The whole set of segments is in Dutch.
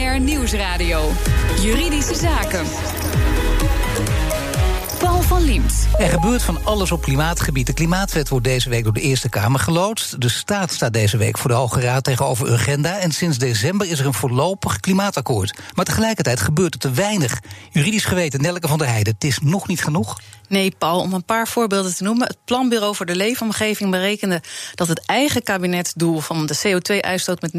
Nieuwsradio. Juridische Zaken. Van Liemt. Er gebeurt van alles op klimaatgebied. De klimaatwet wordt deze week door de Eerste Kamer geloodst. De staat staat deze week voor de Hoge Raad tegenover Urgenda. En sinds december is er een voorlopig klimaatakkoord. Maar tegelijkertijd gebeurt er te weinig. Juridisch geweten, Nelke van der Heijden, het is nog niet genoeg. Nee, Paul, om een paar voorbeelden te noemen. Het Planbureau voor de Leefomgeving berekende dat het eigen kabinetsdoel van de CO2-uitstoot met 49%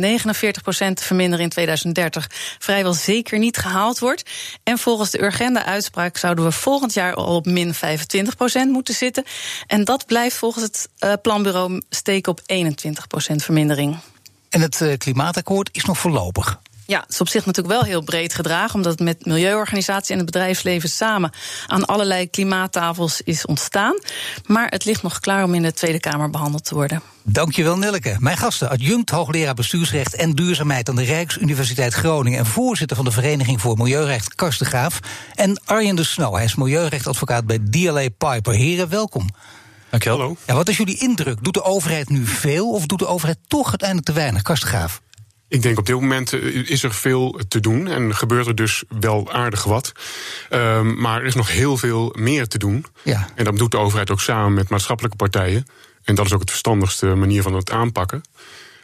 te verminderen in 2030 vrijwel zeker niet gehaald wordt. En volgens de Urgenda-uitspraak zouden we volgend jaar al op min 25% moeten zitten. En dat blijft volgens het uh, planbureau steken op 21% vermindering. En het uh, klimaatakkoord is nog voorlopig. Ja, het is op zich natuurlijk wel heel breed gedragen, omdat het met milieuorganisaties en het bedrijfsleven samen aan allerlei klimaattafels is ontstaan. Maar het ligt nog klaar om in de Tweede Kamer behandeld te worden. Dankjewel, Nelleke. Mijn gasten, adjunct hoogleraar bestuursrecht en duurzaamheid aan de Rijksuniversiteit Groningen en voorzitter van de Vereniging voor Milieurecht Karsten Graaf. En Arjen de Snow, hij is milieurechtadvocaat bij DLA Piper. Heren, welkom. Dankjewel. Hallo. Ja, wat is jullie indruk? Doet de overheid nu veel of doet de overheid toch uiteindelijk te weinig? Karsten Graaf. Ik denk op dit moment eh, is er veel te doen en gebeurt er dus wel aardig wat. Um, maar er is nog heel veel meer te doen. Ja. En dat doet de overheid ook samen met maatschappelijke partijen. En dat is ook het verstandigste manier van het aanpakken.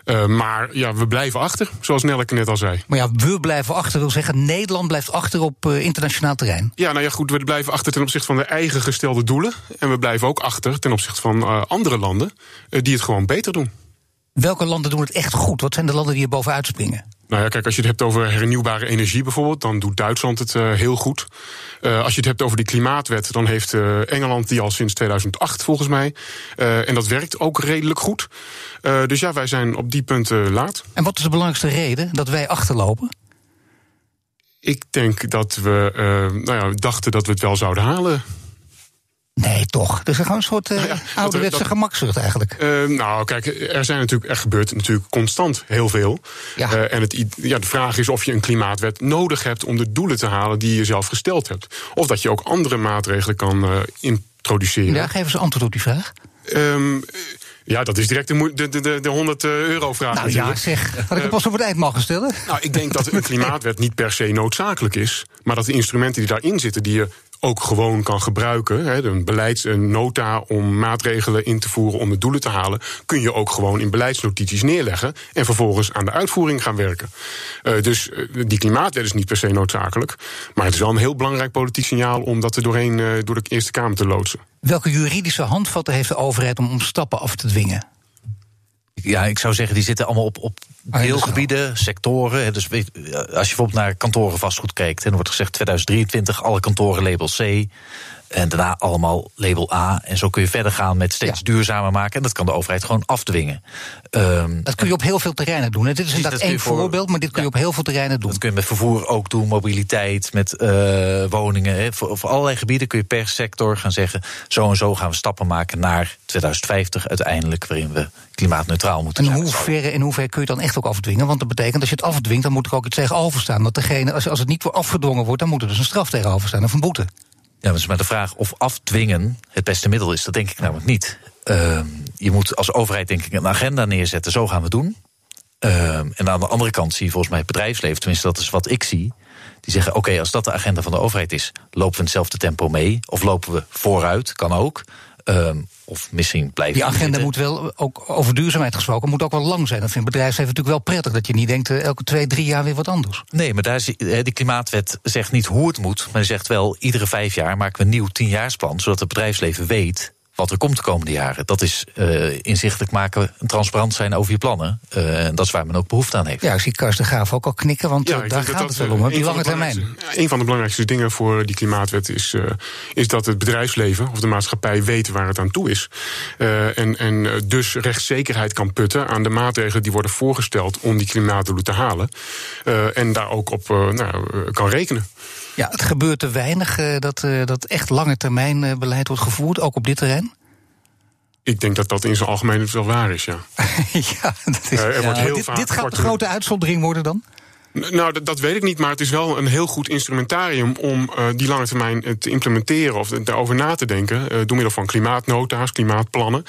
Uh, maar ja, we blijven achter, zoals Nelke net al zei. Maar ja, we blijven achter wil zeggen, Nederland blijft achter op uh, internationaal terrein. Ja, nou ja, goed, we blijven achter ten opzichte van de eigen gestelde doelen. En we blijven ook achter ten opzichte van uh, andere landen die het gewoon beter doen. Welke landen doen het echt goed? Wat zijn de landen die er bovenuit springen? Nou ja, kijk, als je het hebt over hernieuwbare energie bijvoorbeeld, dan doet Duitsland het uh, heel goed. Uh, als je het hebt over die klimaatwet, dan heeft uh, Engeland die al sinds 2008 volgens mij. en dat werkt ook redelijk goed. dus ja, wij zijn op die punten laat. En wat is de belangrijkste reden dat wij achterlopen? Ik denk dat we nou ja, dachten dat we het wel zouden halen. Nee, toch. Dus er gewoon een soort uh, ja, ouderwetse gemakzucht eigenlijk. Uh, nou, kijk, er zijn natuurlijk, er gebeurt natuurlijk constant heel veel. Ja. Uh, en het, ja, de vraag is of je een klimaatwet nodig hebt om de doelen te halen die je zelf gesteld hebt. Of dat je ook andere maatregelen kan introduceren. Ja, geef eens antwoord op die vraag. Um, ja, dat is direct de, de, de, de 100 euro vraag. Nou ja, zeg. Had ik het pas op het eind mogen stellen? Nou, ik denk dat een klimaatwet niet per se noodzakelijk is. Maar dat de instrumenten die daarin zitten, die je ook gewoon kan gebruiken. Hè, een beleidsnota om maatregelen in te voeren om de doelen te halen, kun je ook gewoon in beleidsnotities neerleggen en vervolgens aan de uitvoering gaan werken. Uh, dus uh, die klimaatwet is niet per se noodzakelijk, maar het is wel een heel belangrijk politiek signaal om dat er doorheen uh, door de Eerste Kamer te loodsen. Welke juridische handvatten heeft de overheid om, om stappen af te dwingen? Ja, ik zou zeggen, die zitten allemaal op, op ah, deelgebieden, sectoren. Dus als je bijvoorbeeld naar kantoren vastgoed kijkt, dan wordt gezegd 2023 alle kantoren label C. En daarna allemaal label A. En zo kun je verder gaan met steeds duurzamer maken. En dat kan de overheid gewoon afdwingen. Um, dat kun je op heel veel terreinen doen. Dit is inderdaad één voorbeeld, maar dit kun je op heel veel terreinen doen. Dat kun je met vervoer ook doen, mobiliteit, met uh, woningen. Voor, voor, allerlei gebieden kun je per sector gaan zeggen... zo en zo gaan we stappen maken naar 2050 uiteindelijk... waarin we klimaatneutraal moeten zijn. En hoe ver, in hoeverre kun je dan echt ook afdwingen? Want dat betekent, als je het afdwingt, dan moet er ook iets tegenover staan. Dat degene, als, als het niet afgedwongen wordt, dan moet er dus een straf tegenover staan, of een boete. Ja, maar, maar de vraag of afdwingen het beste middel is, dat denk ik namelijk niet. Uh, je moet als overheid denk ik een agenda neerzetten, zo gaan we doen. Uh, en aan de andere kant zie je volgens mij het bedrijfsleven, tenminste dat is wat ik zie. Die zeggen, oké, als dat de agenda van de overheid is, lopen we hetzelfde tempo mee. Of lopen we vooruit, kan ook. Uh, of misschien blijven. Die agenda moet wel, ook over duurzaamheid gesproken, moet ook wel lang zijn. Dat vindt bedrijfsleven natuurlijk wel prettig. Dat je niet denkt, uh, elke twee, drie jaar weer wat anders. Nee, maar daar is, uh, die klimaatwet zegt niet hoe het moet. Maar zegt wel, iedere vijf jaar maken we een nieuw tienjaarsplan. Zodat het bedrijfsleven weet wat er komt de komende jaren. Dat is uh, inzichtelijk maken en transparant zijn over je plannen. Uh, en dat is waar men ook behoefte aan heeft. Ja, ik zie Karsten Graaf ook al knikken, want ja, daar gaat het wel om, die lange termijn. Een van de belangrijkste dingen voor die klimaatwet is, uh, is dat het bedrijfsleven of de maatschappij weet waar het aan toe is. en, en dus rechtszekerheid kan putten aan de maatregelen die worden voorgesteld om die klimaatdoelen te halen. en daar ook op nou, kan rekenen. Ja, het gebeurt te weinig uh, dat, uh, dat echt lange termijn uh, beleid wordt gevoerd, ook op dit terrein? Ik denk dat dat in zijn algemeenheid wel waar is, ja. ja, dat is, er wordt heel dit, vaak dit gaat de grote uitzondering worden dan? Nou, dat, dat, weet ik niet, maar het is wel een heel goed instrumentarium om uh, die lange termijn eh, te implementeren of daarover na te denken. Uh, door middel van klimaatnota's, klimaatplannen.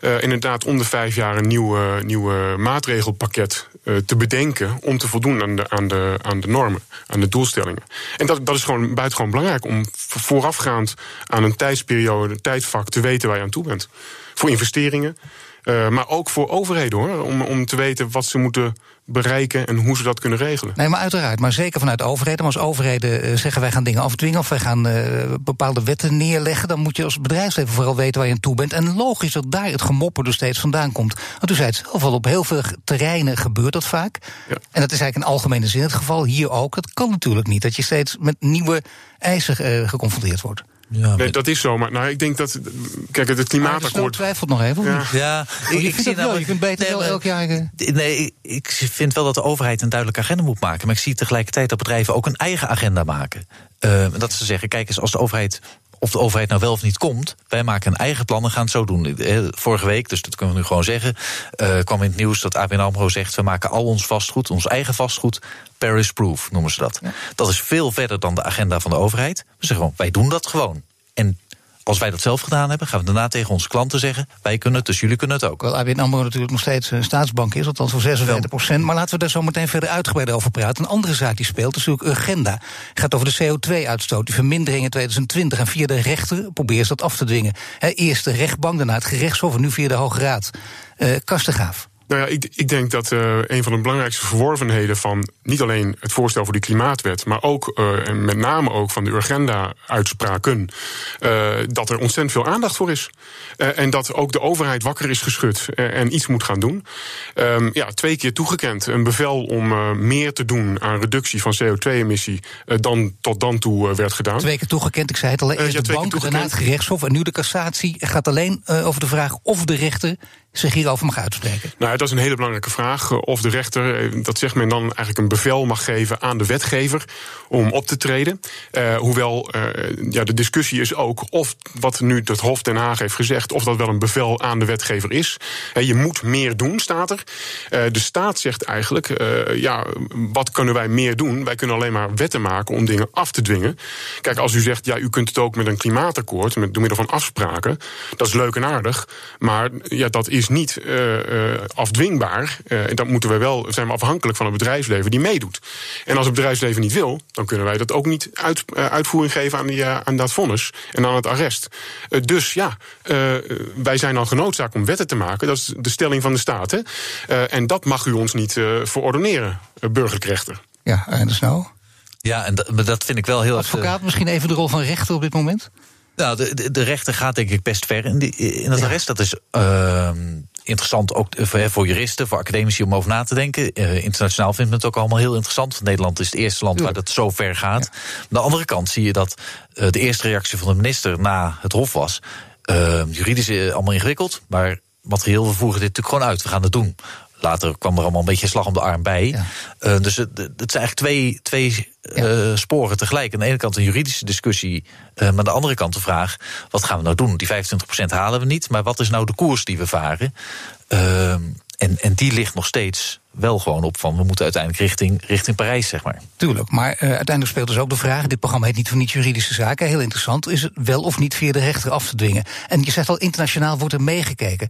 Uh, inderdaad, om de vijf jaar een nieuwe, nieuwe maatregelpakket te bedenken om te voldoen aan de, aan, de, aan de normen, aan de doelstellingen. En dat, dat is gewoon buitengewoon belangrijk om voorafgaand aan een tijdsperiode, een tijdvak, te weten waar je aan toe bent. Voor investeringen. Uh, maar ook voor overheden hoor. Om, om te weten wat ze moeten bereiken en hoe ze dat kunnen regelen. Nee, maar uiteraard. Maar zeker vanuit overheden. Maar als overheden uh, zeggen wij gaan dingen afdwingen of wij gaan uh, bepaalde wetten neerleggen, dan moet je als bedrijfsleven vooral weten waar je aan toe bent. En logisch dat daar het gemopper dus steeds vandaan komt. Want u zei het zelf al, op heel veel terreinen gebeurt dat vaak. Ja. En dat is eigenlijk in algemene zin het geval. Hier ook. Dat kan natuurlijk niet. Dat je steeds met nieuwe eisen geconfronteerd wordt. Ja, nee, dat is zo. Maar nou, ik denk dat. Kijk, het klimaatakkoord. twijfelt nog even. Ja, ja ik, ik, zie wel. Je kunt beter nee, wel elk jaar. Nee, ik vind wel dat de overheid een duidelijke agenda moet maken. Maar ik zie tegelijkertijd dat bedrijven ook een eigen agenda maken. Uh, dat ze zeggen: kijk eens, als de overheid of de overheid nou wel of niet komt. Wij maken een eigen plan en gaan het zo doen. Vorige week, dus dat kunnen we nu gewoon zeggen, uh, kwam in het nieuws dat ABN AMRO zegt... we maken al ons vastgoed, ons eigen vastgoed, Paris-proof noemen ze dat. Ja. Dat is veel verder dan de agenda van de overheid. We zeggen gewoon, wij doen dat gewoon. En als wij dat zelf gedaan hebben, gaan we daarna tegen onze klanten zeggen: wij kunnen het, dus jullie kunnen het ook. Wel, ABN AMRO natuurlijk nog steeds een staatsbank is, althans voor 56 procent. Maar laten we daar zo meteen verder uitgebreid over praten. Een andere zaak die speelt is natuurlijk Urgenda. gaat over de CO2-uitstoot, die vermindering in 2020. En via de rechter probeert ze dat af te dwingen. eerst de rechtbank, daarna het gerechtshof en nu via de Hoge Raad. Uh, Kastegaaf. Nou ja, ik, ik denk dat uh, een van de belangrijkste verworvenheden van niet alleen het voorstel voor die klimaatwet, maar ook uh, en met name ook van de Urgenda-uitspraken, uh, dat er ontzettend veel aandacht voor is. en dat ook de overheid wakker is geschud en iets moet gaan doen. Um, ja, twee keer toegekend. Een bevel om meer te doen aan reductie van CO2-emissie dan tot dan toe werd gedaan. Twee keer toegekend, ik zei het al. Eerst ja, de bank, daarna het gerechtshof en nu de cassatie gaat alleen over de vraag of de rechter zich hierover mag uitspreken? Nou, dat is een hele belangrijke vraag. Eh, of de rechter, eh, dat zegt men dan eigenlijk een bevel mag geven aan de wetgever om op te treden. Uh, hoewel ja, de discussie is ook of wat nu het Hof Den Haag heeft gezegd, of dat wel een bevel aan de wetgever is. Je moet meer doen, staat er. de staat zegt eigenlijk, ja, wat kunnen wij meer doen? Wij kunnen alleen maar wetten maken om dingen af te dwingen. Kijk, als u zegt, ja, u kunt het ook met een klimaatakkoord, met, door middel van afspraken, dat is leuk en aardig. Maar ja, dat is is niet uh, afdwingbaar. Uh, en dan moeten we wel, zijn we afhankelijk van het bedrijfsleven die meedoet. En als het bedrijfsleven niet wil, dan kunnen wij dat ook niet uit, uitvoering geven aan, die, aan dat vonnis en aan het arrest. dus ja, wij zijn dan genoodzaakt om wetten te maken. Dat is de stelling van de staat. Hè? en dat mag u ons niet verordoneren, burgerlijk rechter. Ja, en dus nou? Ja, en dat, dat vind ik wel heel Advocaat, misschien even de rol van rechter op dit moment? Nou, de, de, rechter gaat denk ik best ver in, die, in het arrest. Dat is uh, interessant ook voor juristen, voor academici om over na te denken. Uh, internationaal vindt men het ook allemaal heel interessant. Nederland is het eerste land waar dat zo ver gaat. Ja. Aan de andere kant zie je dat uh, de eerste reactie van de minister na het Hof was... Uh, juridisch allemaal ingewikkeld, maar materieel, we voeren dit natuurlijk gewoon uit. We gaan het doen. Later kwam er allemaal een beetje slag om de arm bij. Ja. Uh, dus het, het zijn eigenlijk twee, twee uh, sporen tegelijk. Aan de ene kant een juridische discussie, uh, maar aan de andere kant de vraag: wat gaan we nou doen? Die 25% halen we niet, maar wat is nou de koers die we varen? en, en die ligt nog steeds wel gewoon op van we moeten uiteindelijk richting, richting Parijs, zeg maar. Tuurlijk, maar uh, uiteindelijk speelt dus ook de vraag: dit programma heet niet voor niet juridische zaken. Heel interessant. Is het wel of niet via de rechter af te dwingen? En je zegt al, internationaal wordt er meegekeken.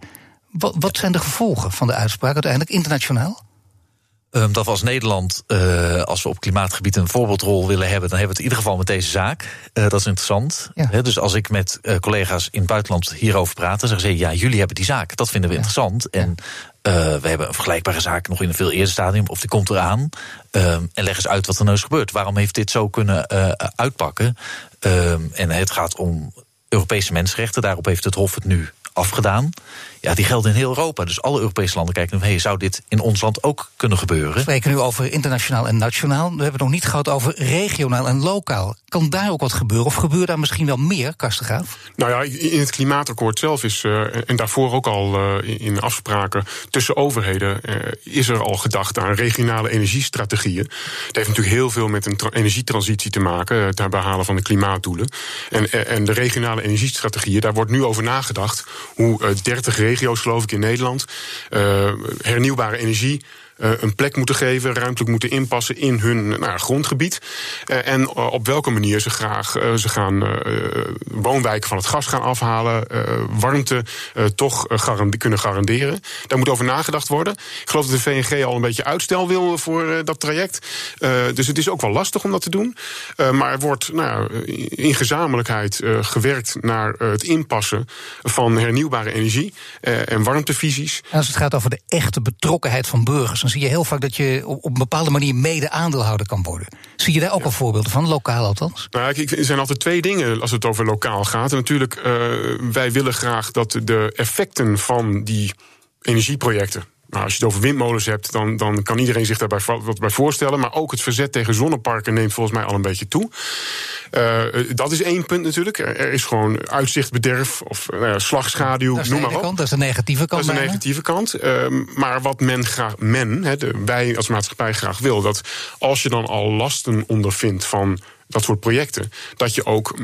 Wat, wat zijn de gevolgen van de uitspraak uiteindelijk internationaal? Um, dat we als Nederland, uh, als we op klimaatgebied een voorbeeldrol willen hebben, dan hebben we het in ieder geval met deze zaak. Uh, dat is interessant. Ja. He, dus als ik met uh, collega's in het buitenland hierover praat, dan zeggen ze: ja, jullie hebben die zaak. Dat vinden we ja. interessant. En we hebben een vergelijkbare zaak nog in een veel eerder stadium, of die komt eraan. Um, en leg eens uit wat er nou is gebeurd. Waarom heeft dit zo kunnen uitpakken? Um, en het gaat om Europese mensenrechten. Daarop heeft het Hof het nu afgedaan. Ja, die gelden in heel Europa. Dus alle Europese landen kijken nu, hey, zou dit in ons land ook kunnen gebeuren? We spreken nu over internationaal en nationaal. We hebben het nog niet gehad over regionaal en lokaal. Kan daar ook wat gebeuren? Of gebeurt daar misschien wel meer, Kastegaaf? Nou ja, in het klimaatakkoord zelf is, uh, en daarvoor ook al uh, in afspraken tussen overheden, uh, is er al gedacht aan regionale energiestrategieën. Dat heeft natuurlijk heel veel met een energietransitie te maken, het behalen van de klimaatdoelen. En, en de regionale energiestrategieën, daar wordt nu over nagedacht hoe 30 regio's, geloof ik, in Nederland. Uh, hernieuwbare energie. Een plek moeten geven, ruimtelijk moeten inpassen in hun nou, grondgebied. en op welke manier ze graag ze gaan woonwijken van het gas gaan afhalen, warmte toch kunnen garanderen. Daar moet over nagedacht worden. Ik geloof dat de VNG al een beetje uitstel wil voor dat traject. dus het is ook wel lastig om dat te doen. maar er wordt nou, in gezamenlijkheid gewerkt naar het inpassen van hernieuwbare energie en warmtevisies. Als het gaat over de echte betrokkenheid van burgers, zie je heel vaak dat je op een bepaalde manier mede-aandeelhouder kan worden. Zie je daar ook al voorbeelden van, lokaal althans? Nou, ik, er zijn altijd twee dingen als het over lokaal gaat. En natuurlijk, uh, wij willen graag dat de effecten van die energieprojecten nou, als je het over windmolens hebt, dan, dan kan iedereen zich daarbij wat bij voorstellen. Maar ook het verzet tegen zonneparken neemt volgens mij al een beetje toe. Uh, dat is één punt natuurlijk. Er is gewoon uitzichtbederf of uh, slagschaduw, noem maar op. Kant, dat is de negatieve kant. Dat is de negatieve kant. Uh, maar wat men graag, men, he, de, wij als maatschappij graag wil, dat als je dan al lasten ondervindt van dat soort projecten, dat je ook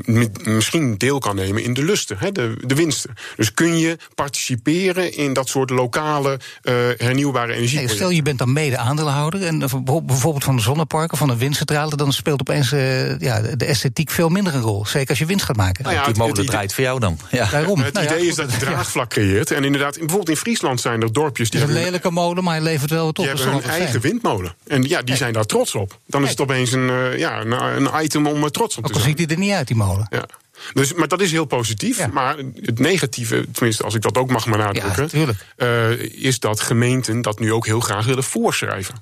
misschien deel kan nemen in de lusten, hè, de, de winsten. Dus kun je participeren in dat soort lokale uh, hernieuwbare energie. Stel je bent dan mede-aandeelhouder en bijvoorbeeld van de zonneparken, van de windcentrale, dan speelt opeens uh, ja, de esthetiek veel minder een rol. Zeker als je winst gaat maken. Nou ja, die molen draait voor jou dan. Ja. Daarom. Het nou idee ja, is dat je draagvlak creëert. En inderdaad, bijvoorbeeld in Friesland zijn er dorpjes die. Het is een lelijke molen, maar hij levert wel wat op. Die hebben hun eigen windmolen. En ja, die zijn daar trots op. Dan is het opeens een, uh, ja, een, een item om trots op te zijn. ziet hij er niet uit, die molen. Ja. Dus, maar dat is heel positief. Ja. Maar het negatieve, tenminste als ik dat ook mag maar nadrukken... Ja, uh, is dat gemeenten dat nu ook heel graag willen voorschrijven.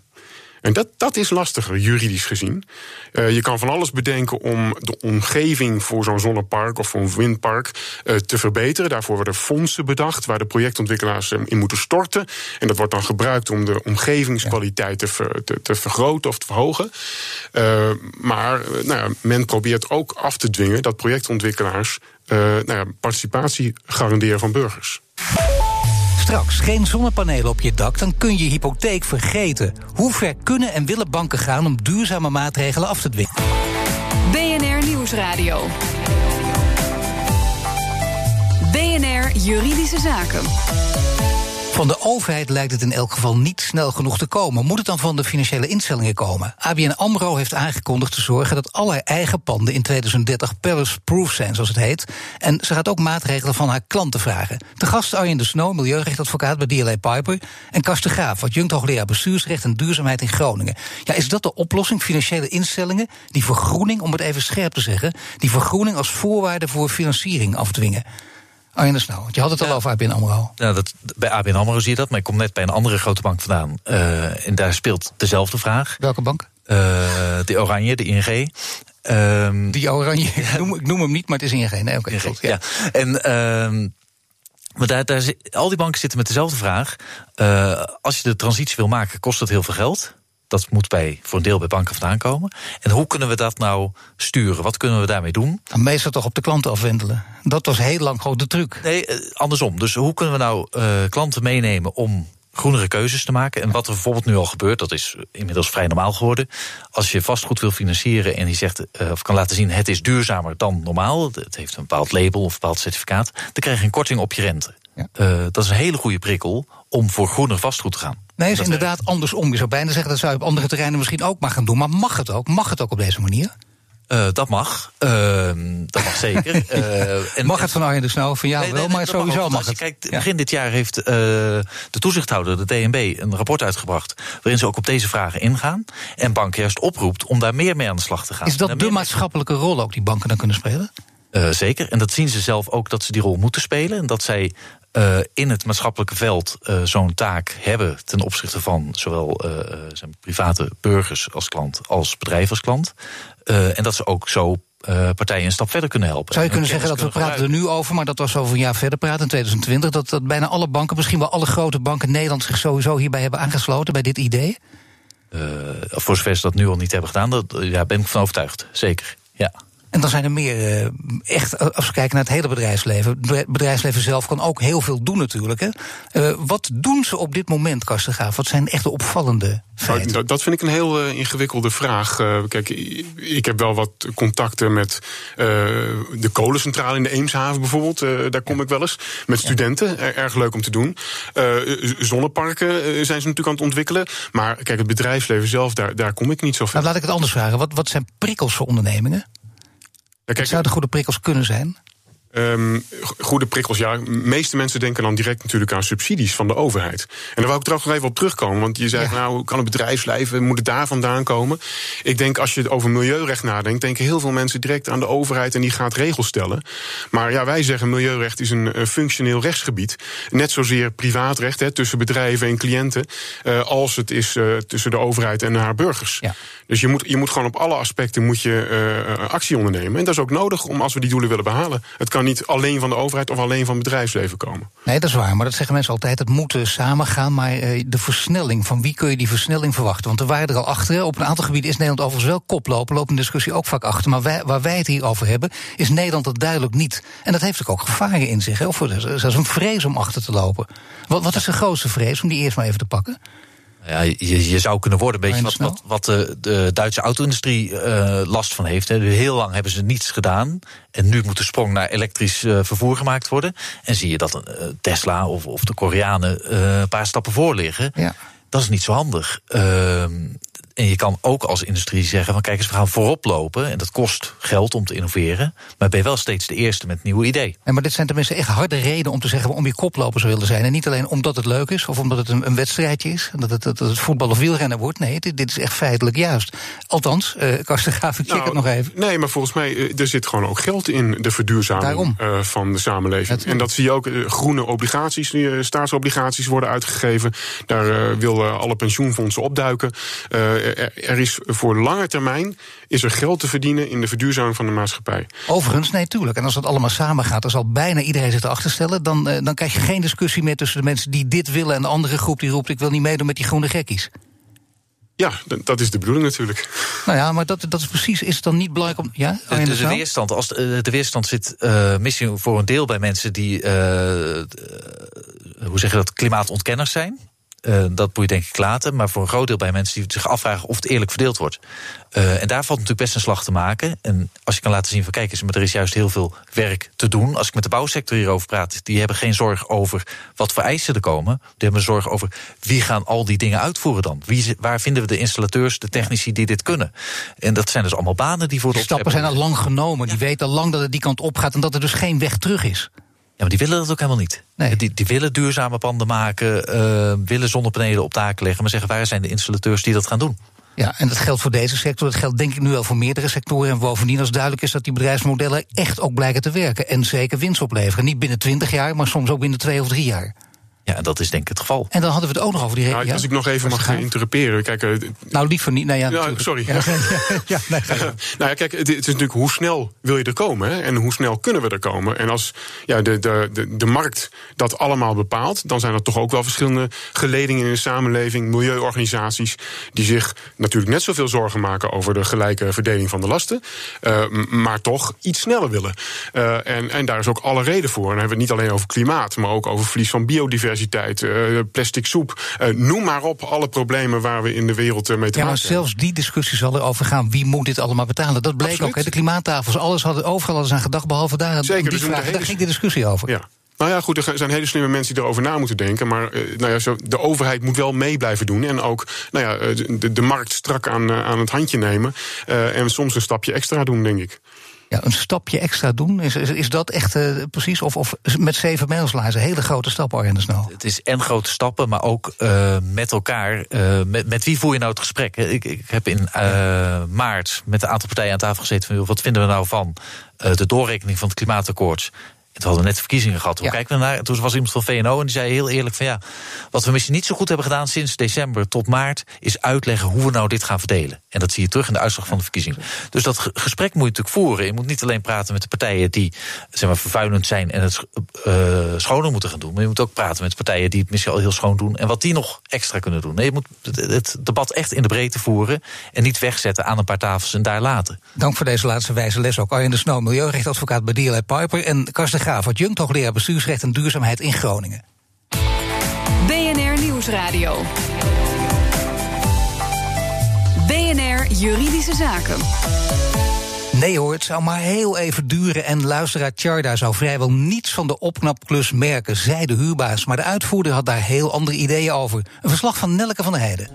En dat, dat is lastiger, juridisch gezien. Uh, je kan van alles bedenken om de omgeving voor zo'n zonnepark of zo'n windpark uh, te verbeteren. Daarvoor worden fondsen bedacht waar de projectontwikkelaars in moeten storten. En dat wordt dan gebruikt om de omgevingskwaliteit te, te, te, vergroten of te verhogen. Maar nou ja, men probeert ook af te dwingen dat projectontwikkelaars nou ja, participatie garanderen van burgers. Straks geen zonnepanelen op je dak, dan kun je hypotheek vergeten. Hoe ver kunnen en willen banken gaan om duurzame maatregelen af te dwingen? BNR Nieuwsradio. BNR Juridische Zaken. Van de overheid lijkt het in elk geval niet snel genoeg te komen. Moet het dan van de financiële instellingen komen? ABN AMRO heeft aangekondigd te zorgen dat alle eigen panden in 2030 Palace-proof zijn, zoals het heet. En ze gaat ook maatregelen van haar klanten vragen. De gast Arjen de Snow, milieurechtadvocaat bij DLA Piper. En Karsten Graaf, adjunct hoogleraar bestuursrecht en duurzaamheid in Groningen. Ja, is dat de oplossing? Financiële instellingen die vergroening, om het even scherp te zeggen, die vergroening als voorwaarde voor financiering afdwingen. Arjen de Snauw, je had het al over ABN AMRO. Ja, dat, bij ABN AMRO zie je dat, maar ik kom net bij een andere grote bank vandaan. Uh, en daar speelt dezelfde vraag. Welke bank? Uh, de Oranje, de ING. Um, die Oranje, ik noem, ik noem, hem niet, maar het is ING. Nee, oké, okay, ja. ja. En... Uh, maar daar, daar, al die banken zitten met dezelfde vraag. Uh, als je de transitie wil maken, kost dat heel veel geld dat moet bij, voor een deel bij banken vandaan komen. En hoe kunnen we dat nou sturen? Wat kunnen we daarmee doen? Meestal toch op de klanten afwendelen. Dat was heel lang gewoon de truc. Nee, eh, andersom. Dus hoe kunnen we nou uh, klanten meenemen om groenere keuzes te maken. En wat er bijvoorbeeld nu al gebeurt, dat is inmiddels vrij normaal geworden. Als je vastgoed wil financieren en die zegt, uh, of kan laten zien het is duurzamer dan normaal, het heeft een bepaald label of een bepaald certificaat, dan krijg je een korting op je rente. Ja. Uh, dat is een hele goede prikkel om voor groener vastgoed te gaan. Nee, is inderdaad andersom. Je zou bijna zeggen dat zou je op andere terreinen misschien ook maar gaan doen. Maar mag het ook? Mag het ook op deze manier? Uh, dat mag. Uh, dat mag zeker. Uh, en, mag het van Arjen de Snel? Van nee, nee, wel, maar sowieso mag, mag het. Kijkt, begin dit jaar heeft de toezichthouder, de DNB, een rapport uitgebracht. waarin ze ook op deze vragen ingaan. En banken juist oproept om daar meer mee aan de slag te gaan. Is dat de maatschappelijke rol ook die banken dan kunnen spelen? Zeker. En dat zien ze zelf ook dat ze die rol moeten spelen. En dat zij uh, in het maatschappelijke veld uh, zo'n taak hebben ten opzichte van zowel zijn private burgers als klant als bedrijf als klant. en dat ze ook zo partijen een stap verder kunnen helpen. Zou je kunnen zeggen dat we praten er nu over, maar dat was over een jaar verder praten in 2020, dat, dat bijna alle banken, misschien wel alle grote banken in Nederland zich sowieso hierbij hebben aangesloten bij dit idee? voor zover ze dat nu al niet hebben gedaan, dat, ja, ben ik van overtuigd. Zeker. Ja. En dan zijn er meer, uh, echt, als we kijken naar het hele bedrijfsleven. Het bedrijfsleven zelf kan ook heel veel doen natuurlijk. Hè. Uh, wat doen ze op dit moment, Kastengaaf? Wat zijn echt de opvallende feiten? Nou, dat vind ik een heel uh, ingewikkelde vraag. kijk, ik heb wel wat contacten met de kolencentrale in de Eemshaven bijvoorbeeld. daar kom ik wel eens. Met studenten, erg leuk om te doen. zonneparken zijn ze natuurlijk aan het ontwikkelen. Maar kijk, het bedrijfsleven zelf, daar, daar kom ik niet zo ver. Nou, laat ik het anders vragen. Wat, wat zijn prikkels voor ondernemingen? Kijk, zouden goede prikkels kunnen zijn? Um, goede prikkels, ja. De meeste mensen denken dan direct natuurlijk aan subsidies van de overheid. En daar wou ik trouwens nog even op terugkomen. Want je zei, ja. nou, kan het bedrijfsleven, moet het daar vandaan komen? Ik denk, als je over milieurecht nadenkt, denken heel veel mensen direct aan de overheid en die gaat regels stellen. Maar ja, wij zeggen, milieurecht is een, een functioneel rechtsgebied. Net zozeer privaatrecht, hè, tussen bedrijven en cliënten, uh, als het is uh, tussen de overheid en haar burgers. Ja. Dus je moet, je moet gewoon op alle aspecten moet je, uh, actie ondernemen. En dat is ook nodig om als we die doelen willen behalen. Het kan niet alleen van de overheid of alleen van het bedrijfsleven komen. Nee, dat is waar. Maar dat zeggen mensen altijd. Het moet samen gaan. Maar de versnelling, van wie kun je die versnelling verwachten? Want er waren er al achter. Op een aantal gebieden is Nederland overigens wel koplopen. Loopt een discussie ook vaak achter. Maar waar wij het hier over hebben, is Nederland dat duidelijk niet. En dat heeft ook gevaren in zich. Hè? Of zelfs een vrees om achter te lopen. Wat, wat is de grootste vrees om die eerst maar even te pakken? Ja, je, je zou kunnen worden een beetje wat, wat, wat de, de Duitse auto-industrie uh, last van heeft. Hè. Heel lang hebben ze niets gedaan. En nu moet de sprong naar elektrisch uh, vervoer gemaakt worden. En zie je dat uh, Tesla of, of de Koreanen een paar stappen voor liggen. Ja. Dat is niet zo handig. En je kan ook als industrie zeggen van kijk eens, we gaan voorop lopen. En dat kost geld om te innoveren. Maar ben je wel steeds de eerste met een nieuw idee. En maar dit zijn tenminste echt harde redenen om te zeggen waarom je koploper zou willen zijn. En niet alleen omdat het leuk is of omdat het een, een wedstrijdje is. Dat het, dat het voetbal of wielrennen wordt. Nee, dit, dit is echt feitelijk juist. Althans, uh, Karsten Graaf, ik check nou, het nog even. Nee, maar volgens mij uh, er zit gewoon ook geld in de verduurzaming uh, van de samenleving. en dat zie je ook. groene obligaties, staatsobligaties worden uitgegeven. Daar willen alle pensioenfondsen opduiken er is voor lange termijn is er geld te verdienen in de verduurzaming van de maatschappij. Overigens, nee, tuurlijk. En als dat allemaal samen gaat, dan zal bijna iedereen zich erachter stellen. Dan, dan krijg je geen discussie meer tussen de mensen die dit willen en de andere groep die roept: ik wil niet meedoen met die groene gekkies. Ja, dat is de bedoeling natuurlijk. Nou ja, maar dat, dat is precies, is het dan niet belangrijk om. Ja, de, de, de weerstand, als de, de weerstand zit uh, misschien voor een deel bij mensen die, uh, hoe zeg je dat, klimaatontkenners zijn. Uh, dat moet je denk ik laten. Maar voor een groot deel bij mensen die zich afvragen of het eerlijk verdeeld wordt. Uh, en daar valt natuurlijk best een slag te maken. En als je kan laten zien van kijk eens, maar er is juist heel veel werk te doen. Als ik met de bouwsector hierover praat, die hebben geen zorg over wat voor eisen er komen. Die hebben zorg over wie gaan al die dingen uitvoeren dan. Wie, waar vinden we de installateurs, de technici die dit kunnen? En dat zijn dus allemaal banen die voor de stappen zijn al lang genomen. Die weten al lang dat het die kant op gaat en dat er dus geen weg terug is. Ja, maar die willen dat ook helemaal niet. Nee. Die, die willen duurzame panden maken, uh, willen zonnepanelen op taken leggen, maar zeggen waar zijn de installateurs die dat gaan doen? Ja, en dat geldt voor deze sector. Dat geldt denk ik nu wel voor meerdere sectoren. En bovendien als duidelijk is dat die bedrijfsmodellen echt ook blijken te werken. En zeker winst opleveren. Niet binnen 20 jaar, maar soms ook binnen twee of drie jaar. Ja, dat is denk ik het geval. En dan hadden we het ook nog over die nou, Als ik nog even mag interruperen. Kijk, uh, nou, liever niet. Nee, ja, ja sorry. Ja. ja, nee, nou ja, kijk, het, is natuurlijk hoe snel wil je er komen? Hè? En hoe snel kunnen we er komen? En als ja, de, de, de, de markt dat allemaal bepaalt, dan zijn er toch ook wel verschillende geledingen in de samenleving, milieuorganisaties, die zich natuurlijk net zoveel zorgen maken over de gelijke verdeling van de lasten, uh, maar toch iets sneller willen. Uh, en, en daar is ook alle reden voor. En dan hebben we het niet alleen over klimaat, maar ook over verlies van biodiversiteit uh, plastic soep. Uh, noem maar op alle problemen waar we in de wereld uh, mee te maken hebben. Ja, maar zelfs die discussie zal erover gaan. Wie moet dit allemaal betalen? Dat bleek Absoluut. ook. Hè, de klimaattafels, alles hadden, overal hadden ze aan gedacht, behalve daar. Zeker, die dus vraag, daar ging de discussie over. Ja. Nou ja, goed, er zijn hele slimme mensen die erover na moeten denken. Maar nou ja, zo, de overheid moet wel mee blijven doen. En ook nou ja, de, de markt strak aan, aan het handje nemen. Uh, en soms een stapje extra doen, denk ik. Ja, een stapje extra doen, is, is, is dat echt uh, precies? Of, of met zeven mijlslazen hele grote stappen, Arjen Snel? Het is en grote stappen, maar ook uh, met elkaar. Uh, met, met wie voer je nou het gesprek? Ik, ik heb in maart met een aantal partijen aan tafel gezeten van wat vinden we nou van de doorrekening van het klimaatakkoord toen hadden net verkiezingen gehad. Hoe Ja. kijken we naar? Toen was iemand van VNO en die zei heel eerlijk van ja, wat we misschien niet zo goed hebben gedaan sinds december tot maart, is uitleggen hoe we nou dit gaan verdelen. En dat zie je terug in de uitslag van de verkiezingen. Dus dat ge- gesprek moet je natuurlijk voeren. Je moet niet alleen praten met de partijen die zeg maar, vervuilend zijn en het eh, schoner moeten gaan doen. Maar je moet ook praten met partijen die het misschien al heel schoon doen. En wat die nog extra kunnen doen. Nee, je moet het, het debat echt in de breedte voeren. En niet wegzetten aan een paar tafels en daar laten. Dank voor deze laatste wijze les ook. Arjen de Snow, milieurechtadvocaat bij DLA Piper. En Karsten Graaf, adjunct hoogleraar bestuursrecht en duurzaamheid in Groningen. BNR Nieuwsradio. BNR Juridische Zaken. Nee hoor, het zou maar heel even duren en luisteraar Tjarda zou vrijwel niets van de opknapklus merken, zei de huurbaas. Maar de uitvoerder had daar heel andere ideeën over. Een verslag van Nelke van der Heijden.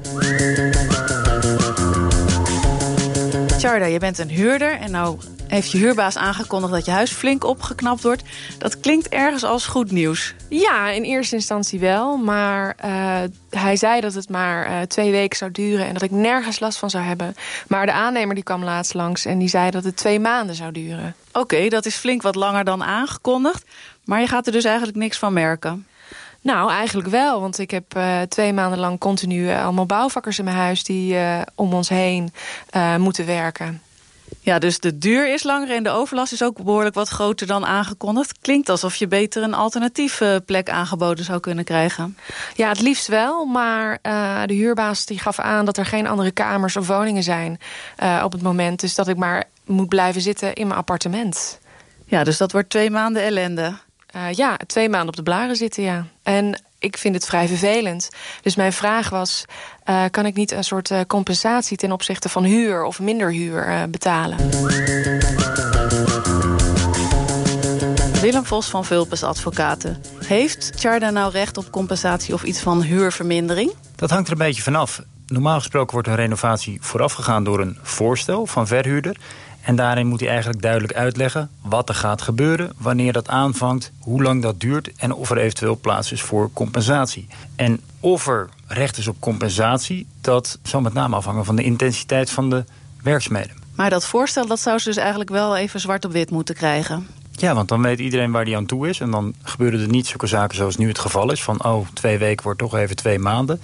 Tjarda, je bent een huurder en nou heeft je huurbaas aangekondigd dat je huis flink opgeknapt wordt. Dat klinkt ergens als goed nieuws. Ja, in eerste instantie wel. Maar eh, hij zei dat het maar eh, twee weken zou duren en dat ik nergens last van zou hebben. Maar de aannemer die kwam laatst langs en die zei dat het twee maanden zou duren. Oké, dat is flink wat langer dan aangekondigd. Maar je gaat er dus eigenlijk niks van merken. Nou, eigenlijk wel. Want ik heb eh, twee maanden lang continu allemaal bouwvakkers in mijn huis die om ons heen moeten werken. Ja, dus de duur is langer en de overlast is ook behoorlijk wat groter dan aangekondigd. Klinkt alsof je beter een alternatieve plek aangeboden zou kunnen krijgen. Ja, het liefst wel. Maar eh, de huurbaas die gaf aan dat er geen andere kamers of woningen zijn eh, op het moment. Dus dat ik maar moet blijven zitten in mijn appartement. Ja, dus dat wordt twee maanden ellende. Eh, ja, twee maanden op de blaren zitten, ja. En ik vind het vrij vervelend. Dus mijn vraag was, eh, kan ik niet een soort eh, compensatie... ten opzichte van huur of minder huur eh, betalen? Willem Vos van Vulpes Advocaten. Heeft Tjarda nou recht op compensatie of iets van huurvermindering? Dat hangt er een beetje vanaf. Normaal gesproken wordt een renovatie voorafgegaan door een voorstel van verhuurder. En daarin moet hij eigenlijk duidelijk uitleggen wat er gaat gebeuren, wanneer dat aanvangt, hoe lang dat duurt en of er eventueel plaats is voor compensatie. En of er recht is op compensatie, dat zal met name afhangen van de intensiteit van de werkzaamheden. Maar dat voorstel dat zou ze dus eigenlijk wel even zwart op wit moeten krijgen. Ja, want dan weet iedereen waar die aan toe is. En dan gebeuren er niet zulke zaken zoals nu het geval is. Van, oh, twee weken wordt toch even twee maanden.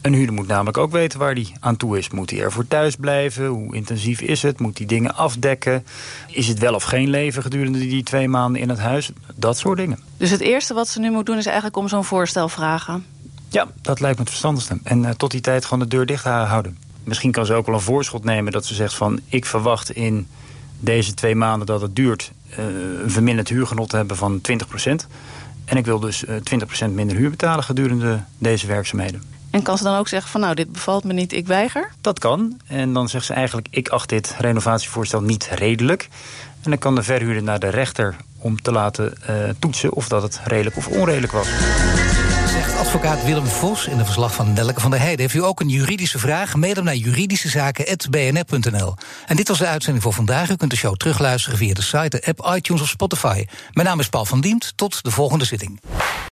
Een huurder moet namelijk ook weten waar hij aan toe is. Moet hij ervoor thuis blijven? Hoe intensief is het? Moet hij dingen afdekken? Is het wel of geen leven gedurende die twee maanden in het huis? Dat soort dingen. Dus het eerste wat ze nu moet doen is eigenlijk om zo'n voorstel vragen. Ja, dat lijkt me het verstandigste. En eh, tot die tijd gewoon de deur dicht houden. Misschien kan ze ook wel een voorschot nemen dat ze zegt van... ik verwacht in deze twee maanden dat het duurt... eh, een verminderd huurgenot te hebben van 20%. En ik wil dus eh, 20% minder huur betalen gedurende deze werkzaamheden. En kan ze dan ook zeggen van nou, dit bevalt me niet, ik weiger? Dat kan. En dan zegt ze eigenlijk, ik acht dit renovatievoorstel niet redelijk. En dan kan de verhuurder naar de rechter om te laten eh, toetsen... of dat het redelijk of onredelijk was. Zegt advocaat Willem Vos in de verslag van Nelke van der Heijden. Heeft u ook een juridische vraag? Mail hem naar juridischezaken.bnr.nl. En dit was de uitzending voor vandaag. U kunt de show terugluisteren via de site, de app, iTunes of Spotify. Mijn naam is Paul van Diemt. Tot de volgende zitting.